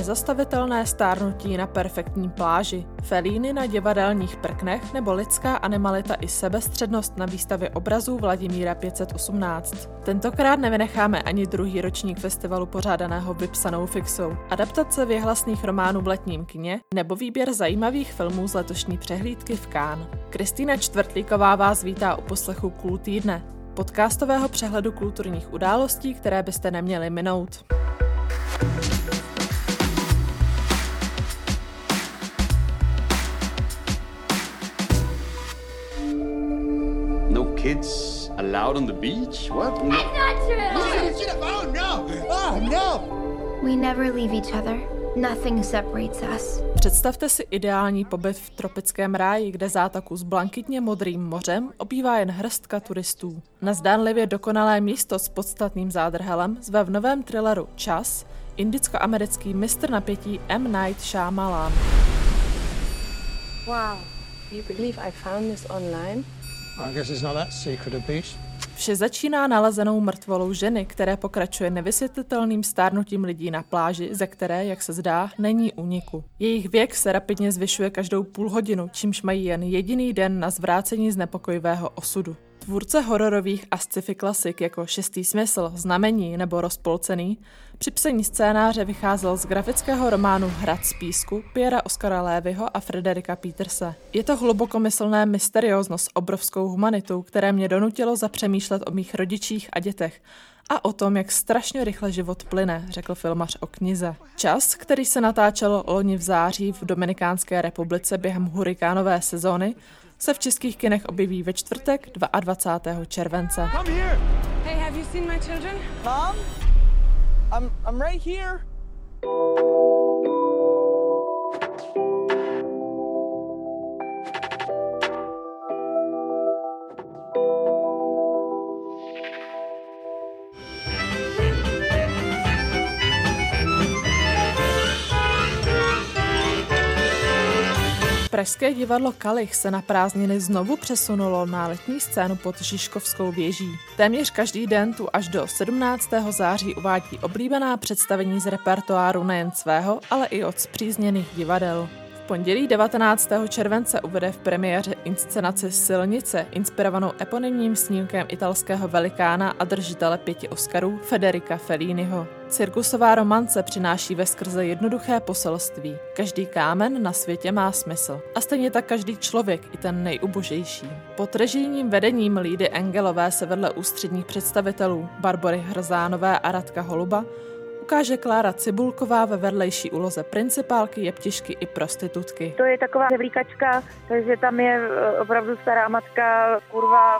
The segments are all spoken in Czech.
nezastavitelné stárnutí na perfektní pláži, felíny na divadelních prknech nebo lidská animalita i sebestřednost na výstavě obrazů Vladimíra 518. Tentokrát nevynecháme ani druhý ročník festivalu pořádaného vypsanou fixou, adaptace věhlasných románů v letním kině nebo výběr zajímavých filmů z letošní přehlídky v Cannes. Kristýna Čtvrtlíková vás vítá u poslechu Kul týdne, podcastového přehledu kulturních událostí, které byste neměli minout. Kids allowed on the beach? What? No. That's not true. Oh no! Oh no! We never leave each other. Nothing separates us. Představte si ideální pobyt v tropickém ráji, kde zátaku s blankitně modrým mořem obývá jen hrstka turistů. Na zdánlivě dokonalé místo s podstatným zádrhelem zve v novém thrilleru Čas indicko-americký mistr napětí M. Night Shyamalan. Wow, you believe I found this online? Vše začíná nalezenou mrtvolou ženy, které pokračuje nevysvětlitelným stárnutím lidí na pláži, ze které, jak se zdá, není úniku. Jejich věk se rapidně zvyšuje každou půl hodinu, čímž mají jen jediný den na zvrácení znepokojivého osudu. Tvůrce hororových a sci-fi klasik jako Šestý smysl, Znamení nebo Rozpolcený při psaní scénáře vycházel z grafického románu Hrad z písku Piera Oscara Lévyho a Frederika Peterse. Je to hlubokomyslné mysteriózno s obrovskou humanitou, které mě donutilo zapřemýšlet o mých rodičích a dětech a o tom, jak strašně rychle život plyne, řekl filmař o knize. Čas, který se natáčel loni v září v Dominikánské republice během hurikánové sezóny, se v českých kinech objeví ve čtvrtek 22. července. Hey? I'm I'm right here. Pražské divadlo Kalich se na prázdniny znovu přesunulo na letní scénu pod Žižkovskou věží. Téměř každý den tu až do 17. září uvádí oblíbená představení z repertoáru nejen svého, ale i od zpřízněných divadel pondělí 19. července uvede v premiéře inscenaci Silnice, inspirovanou eponymním snímkem italského velikána a držitele pěti Oscarů Federica Felliniho. Cirkusová romance přináší ve skrze jednoduché poselství. Každý kámen na světě má smysl. A stejně tak každý člověk, i ten nejubožejší. Pod režijním vedením Lídy Engelové se vedle ústředních představitelů Barbory Hrzánové a Radka Holuba ukáže Klára Cibulková ve vedlejší úloze principálky, jeptišky i prostitutky. To je taková řevlíkačka, takže tam je eh, opravdu stará matka, kurva,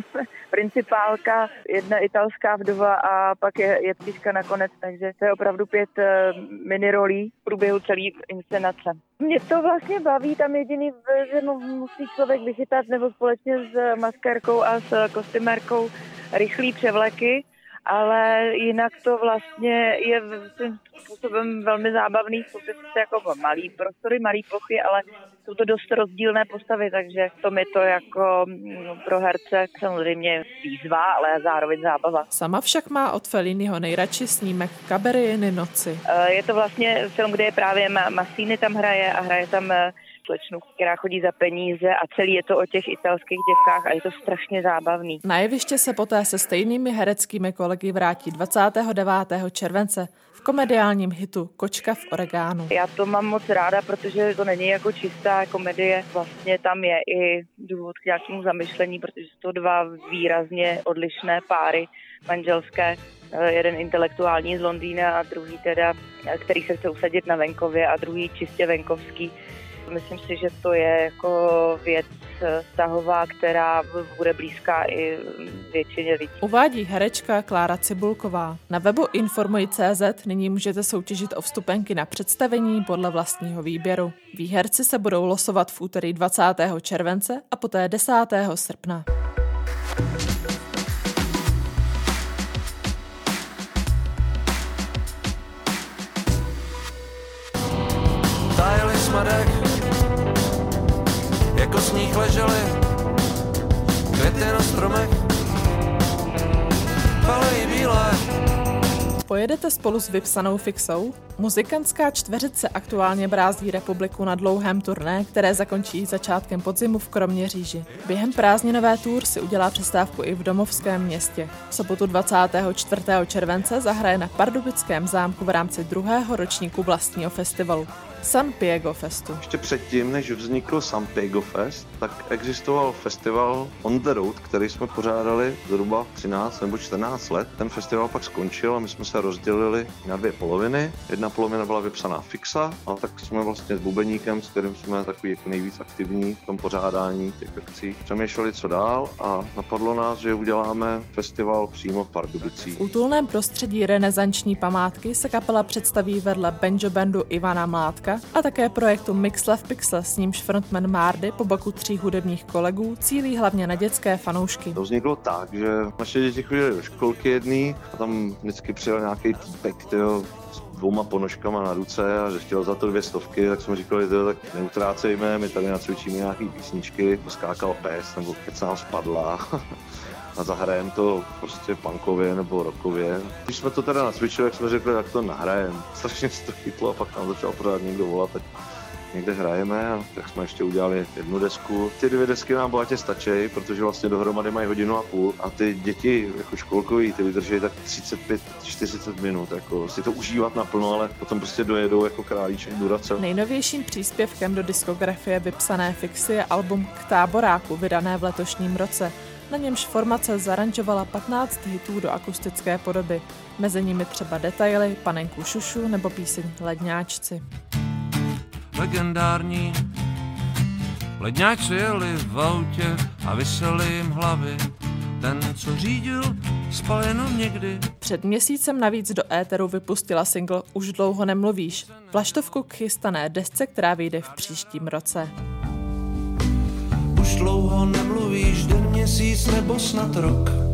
principálka, jedna italská vdova a pak je jeptiška nakonec, takže to je opravdu pět eh, mini rolí v průběhu celé inscenace. Mě to vlastně baví, tam jediný, že musí člověk vychytat nebo společně s maskérkou a s kostymérkou rychlý převleky, ale jinak to vlastně je svým způsobem velmi zábavný. Jsou to jako malý prostory, malý plochy, ale jsou to dost rozdílné postavy, takže to mi to jako mm, pro herce samozřejmě výzva, ale zároveň zábava. Sama však má od Felliniho nejradši snímek Kaberijiny noci. Eh, je to vlastně film, kde je právě Masíny tam hraje a hraje tam eh, slečnu, která chodí za peníze a celý je to o těch italských děvkách a je to strašně zábavný. Na jeviště se poté se stejnými hereckými kolegy vrátí 29. července v komediálním hitu Kočka v oregánu. Já to mám moc ráda, protože to není jako čistá komedie. Vlastně tam je i důvod k nějakému zamyšlení, protože jsou to dva výrazně odlišné páry manželské. Jeden intelektuální z Londýna a druhý teda, který se chce usadit na venkově a druhý čistě venkovský Myslím si, že to je jako věc stahová, která bude blízká i většině lidí. Uvádí herečka Klára Cibulková. Na webu Informuj.cz nyní můžete soutěžit o vstupenky na představení podle vlastního výběru. Výherci se budou losovat v úterý 20. července a poté 10. srpna. Tajili jsme dech jako sníh ležely květy na stromech, palejí bílé. Pojedete spolu s vypsanou fixou? Muzikantská čtveřice aktuálně brází republiku na dlouhém turné, které zakončí začátkem podzimu v Kroměříži. Během prázdninové tour si udělá přestávku i v domovském městě. V sobotu 24. července zahraje na Pardubickém zámku v rámci druhého ročníku vlastního festivalu. San Piego Festu. Ještě předtím, než vznikl San Piego Fest, tak existoval festival On the Road, který jsme pořádali zhruba 13 nebo 14 let. Ten festival pak skončil a my jsme se rozdělili na dvě poloviny. Jedna polovina byla vypsaná fixa, a tak jsme vlastně s Bubeníkem, s kterým jsme takový jako nejvíc aktivní v tom pořádání těch akcí, přemýšleli, co dál a napadlo nás, že uděláme festival přímo v Pardubicích. V útulném prostředí renesanční památky se kapela představí vedle banjo bandu Ivana Mládka a také projektu Mix Love Pixel, s nímž frontman Mardy po boku tří hudebních kolegů cílí hlavně na dětské fanoušky. To vzniklo tak, že naše děti chodily do školky jedný a tam vždycky přijel nějaký týpek, tyjo, dvouma ponožkama na ruce a že chtěl za to dvě stovky, tak jsme říkali, tyjo, tak neutrácejme, my tady nacvičíme nějaký písničky, poskákal pes nebo nám spadla. a zahrajem to prostě punkově nebo rokově. Když jsme to teda nacvičili, tak jsme řekli, jak to nahrajem. Strašně se to chytlo a pak nám začal pořád někdo volat, ať někde hrajeme a tak jsme ještě udělali jednu desku. Ty dvě desky nám bohatě stačí, protože vlastně dohromady mají hodinu a půl a ty děti jako školkový, ty vydrží tak 35-40 minut, jako si to užívat naplno, ale potom prostě dojedou jako králíček Duracell. Nejnovějším příspěvkem do diskografie vypsané fixy je album K táboráku, vydané v letošním roce na němž formace zaranžovala 15 hitů do akustické podoby, mezi nimi třeba detaily, panenku Šušu nebo píseň Ledňáčci. Legendární Ledňáčci jeli v autě a vyseli jim hlavy. Ten, co řídil, spal jenom někdy. Před měsícem navíc do éteru vypustila single Už dlouho nemluvíš, vlaštovku k chystané desce, která vyjde v příštím roce už dlouho nemluvíš, den, měsíc nebo snad rok.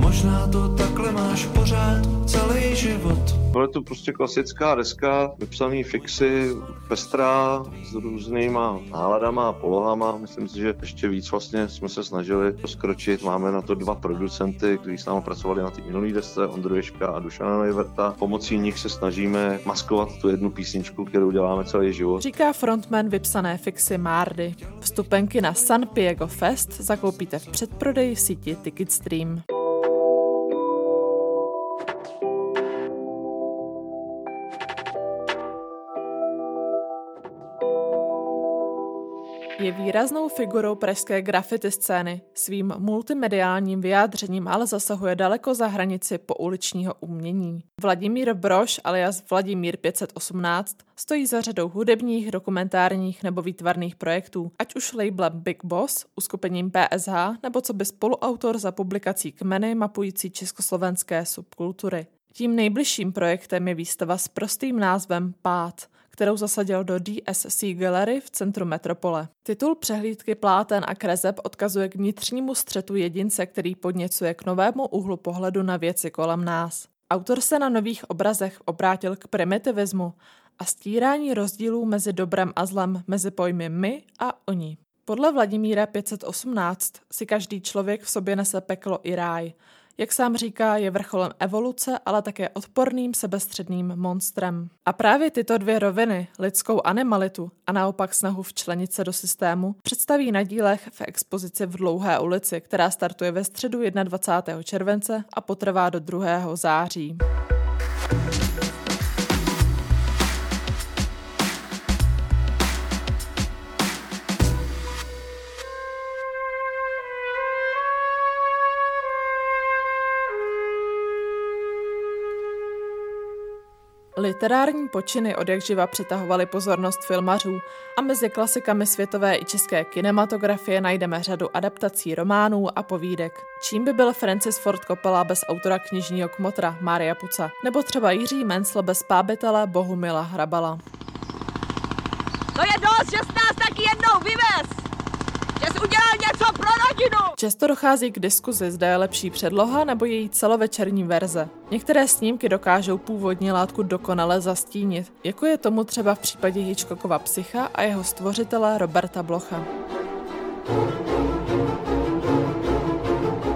Možná to takhle máš pořád celý život. Byla to prostě klasická deska, vypsaný fixy, pestrá, s různýma náladama a polohama. Myslím si, že ještě víc vlastně jsme se snažili skročit. Máme na to dva producenty, kteří s námi pracovali na té minulé desce, Ondru Ješka a Dušana Nejverta. Pomocí nich se snažíme maskovat tu jednu písničku, kterou děláme celý život. Říká frontman vypsané fixy Mardy. Vstupenky na San Piego Fest zakoupíte v předprodeji v síti Ticketstream. Je výraznou figurou pražské graffiti scény. Svým multimediálním vyjádřením ale zasahuje daleko za hranici pouličního umění. Vladimír Broš alias Vladimír 518 stojí za řadou hudebních, dokumentárních nebo výtvarných projektů, ať už labelem Big Boss, uskupením PSH nebo co by spoluautor za publikací Kmeny mapující československé subkultury. Tím nejbližším projektem je výstava s prostým názvem Pád – kterou zasadil do DSC Gallery v centru metropole. Titul přehlídky pláten a krezeb odkazuje k vnitřnímu střetu jedince, který podněcuje k novému úhlu pohledu na věci kolem nás. Autor se na nových obrazech obrátil k primitivismu a stírání rozdílů mezi dobrem a zlem, mezi pojmy my a oni. Podle Vladimíra 518 si každý člověk v sobě nese peklo i ráj – jak sám říká, je vrcholem evoluce, ale také odporným sebestředným monstrem. A právě tyto dvě roviny, lidskou animalitu a naopak snahu včlenit se do systému, představí na dílech v expozici v Dlouhé ulici, která startuje ve středu 21. července a potrvá do 2. září. Literární počiny od jakživa přitahovaly pozornost filmařů a mezi klasikami světové i české kinematografie najdeme řadu adaptací románů a povídek. Čím by byl Francis Ford Coppola bez autora knižního kmotra Mária Puca, nebo třeba Jiří Mencl bez pábitele Bohumila Hrabala. To je dost, že jsi nás taky jednou vyvez! Rodinu! Často dochází k diskuzi, zda je lepší předloha nebo její celovečerní verze. Některé snímky dokážou původní látku dokonale zastínit, jako je tomu třeba v případě Hitchcockova psycha a jeho stvořitele Roberta Blocha.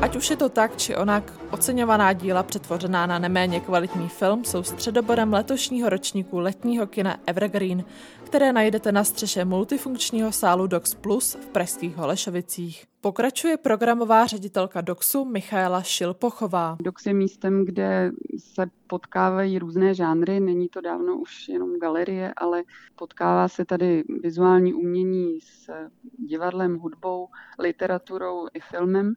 Ať už je to tak, či onak, oceňovaná díla přetvořená na neméně kvalitní film jsou středobodem letošního ročníku letního kina Evergreen, které najdete na střeše multifunkčního sálu Docs Plus v pražských Holešovicích. Pokračuje programová ředitelka DOXu Michaela Šilpochová. DOX je místem, kde se potkávají různé žánry, není to dávno už jenom galerie, ale potkává se tady vizuální umění s divadlem, hudbou, literaturou i filmem.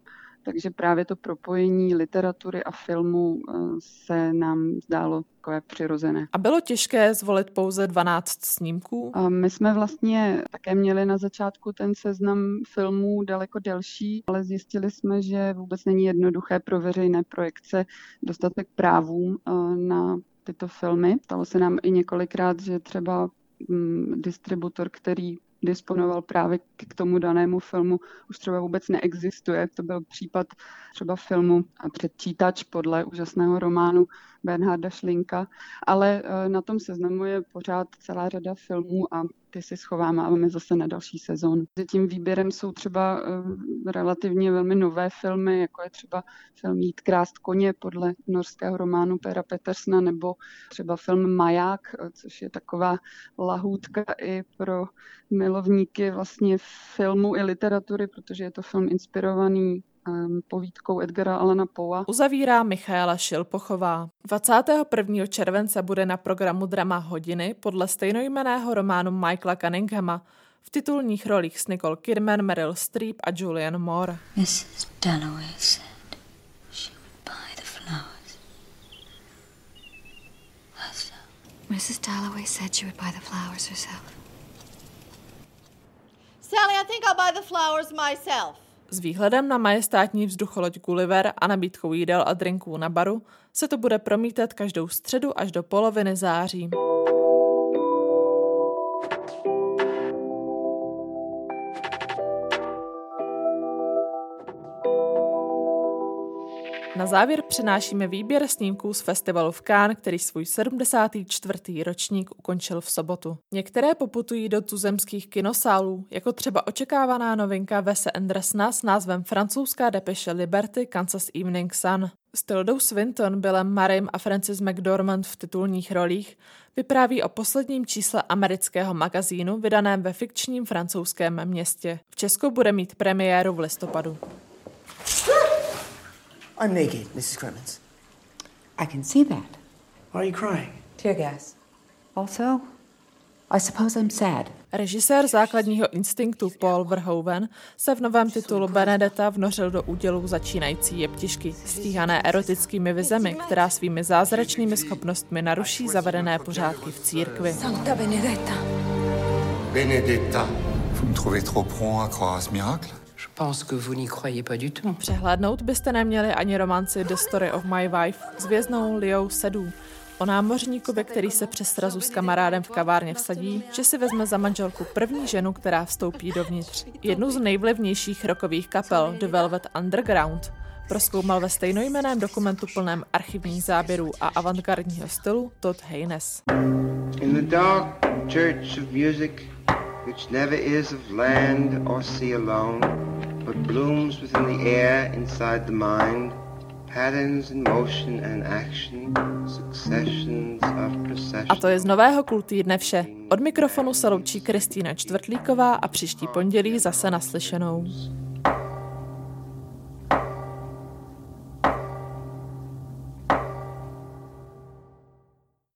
Takže právě to propojení literatury a filmu eh, se nám zdálo takové přirozené. A bylo těžké zvolit pouze 12 snímků? A my jsme vlastně také měli na začátku ten seznam filmů daleko delší, ale zjistili jsme, že vůbec není jednoduché pro veřejné projekce dostatek právům eh, na tyto filmy. Stalo se nám i několikrát, že třeba mm, distributor, který disponoval právě k tomu danému filmu, už třeba vůbec neexistuje. To byl případ třeba filmu Předčítač podle úžasného románu Bernharda Šlinka, ale eh, na tom seznamu je pořád celá řada filmů a ty si schováváme zase na další sezon. Tím výběrem jsou třeba eh, relativně velmi nové filmy, jako je třeba film Jít krást koně podle norského románu Pera Petersna, nebo třeba film Maják, eh, což je taková lahůdka i pro milovníky vlastně filmu i literatury, protože je to film inspirovaný povídkou Edgara Alana Poa. Uzavírá Michaela Šilpochová. 21. července bude na programu drama Hodiny podle stejnojmeného románu Michaela Cunninghama v titulních rolích s Nicole Kidman, Meryl Streep a Julianne Moore. Mrs. Dalloway said she would buy the flowers herself. Mrs. Dalloway said she would buy the flowers herself. Sally, I think I'll buy the flowers myself. S výhledem na majestátní vzducholoď Gulliver a nabídkou jídel a drinků na baru se to bude promítat každou středu až do poloviny září. Závěr přinášíme výběr snímků z festivalu v Cannes, který svůj 74. ročník ukončil v sobotu. Některé poputují do tuzemských kinosálů, jako třeba očekávaná novinka Vese Andersna s názvem Francouzská depeše Liberty Kansas Evening Sun. S Tildou Swinton, Billem Marim a Francis McDormand v titulních rolích vypráví o posledním čísle amerického magazínu vydaném ve fikčním francouzském městě. V Česku bude mít premiéru v listopadu. I'm naked, Mrs. Clemens. I can see that. Why are you crying? Tear gas. Also, I suppose I'm sad. Režisér základního instinktu Paul Verhoeven se v novém titulu Benedetta vnořil do údělu začínající jeptišky, stíhané erotickými vizemi, která svými zázračnými schopnostmi naruší zavedené pořádky v církvi. Santa Benedetta. Benedetta. Vous me trouvez trop prompt à croire à ce miracle? Pense que vous n'y croyez pas du tout. Přehlédnout byste neměli ani romanci The Story of My Wife s věznou Liou Sedů, o námořníkovi, který se přes srazu s kamarádem v kavárně vsadí, že si vezme za manželku první ženu, která vstoupí dovnitř. Jednu z nejvlivnějších rokových kapel The Velvet Underground proskoumal ve stejnojmeném dokumentu plném archivních záběrů a avantgardního stylu Todd Haynes. In the dark church of music which never is of land or sea alone, but blooms within the air inside the mind, patterns in motion and action, successions of processions. A to je z nového kultýrne vše. Od mikrofonu se loučí Kristýna Čtvrtlíková a příští pondělí zase naslyšenou.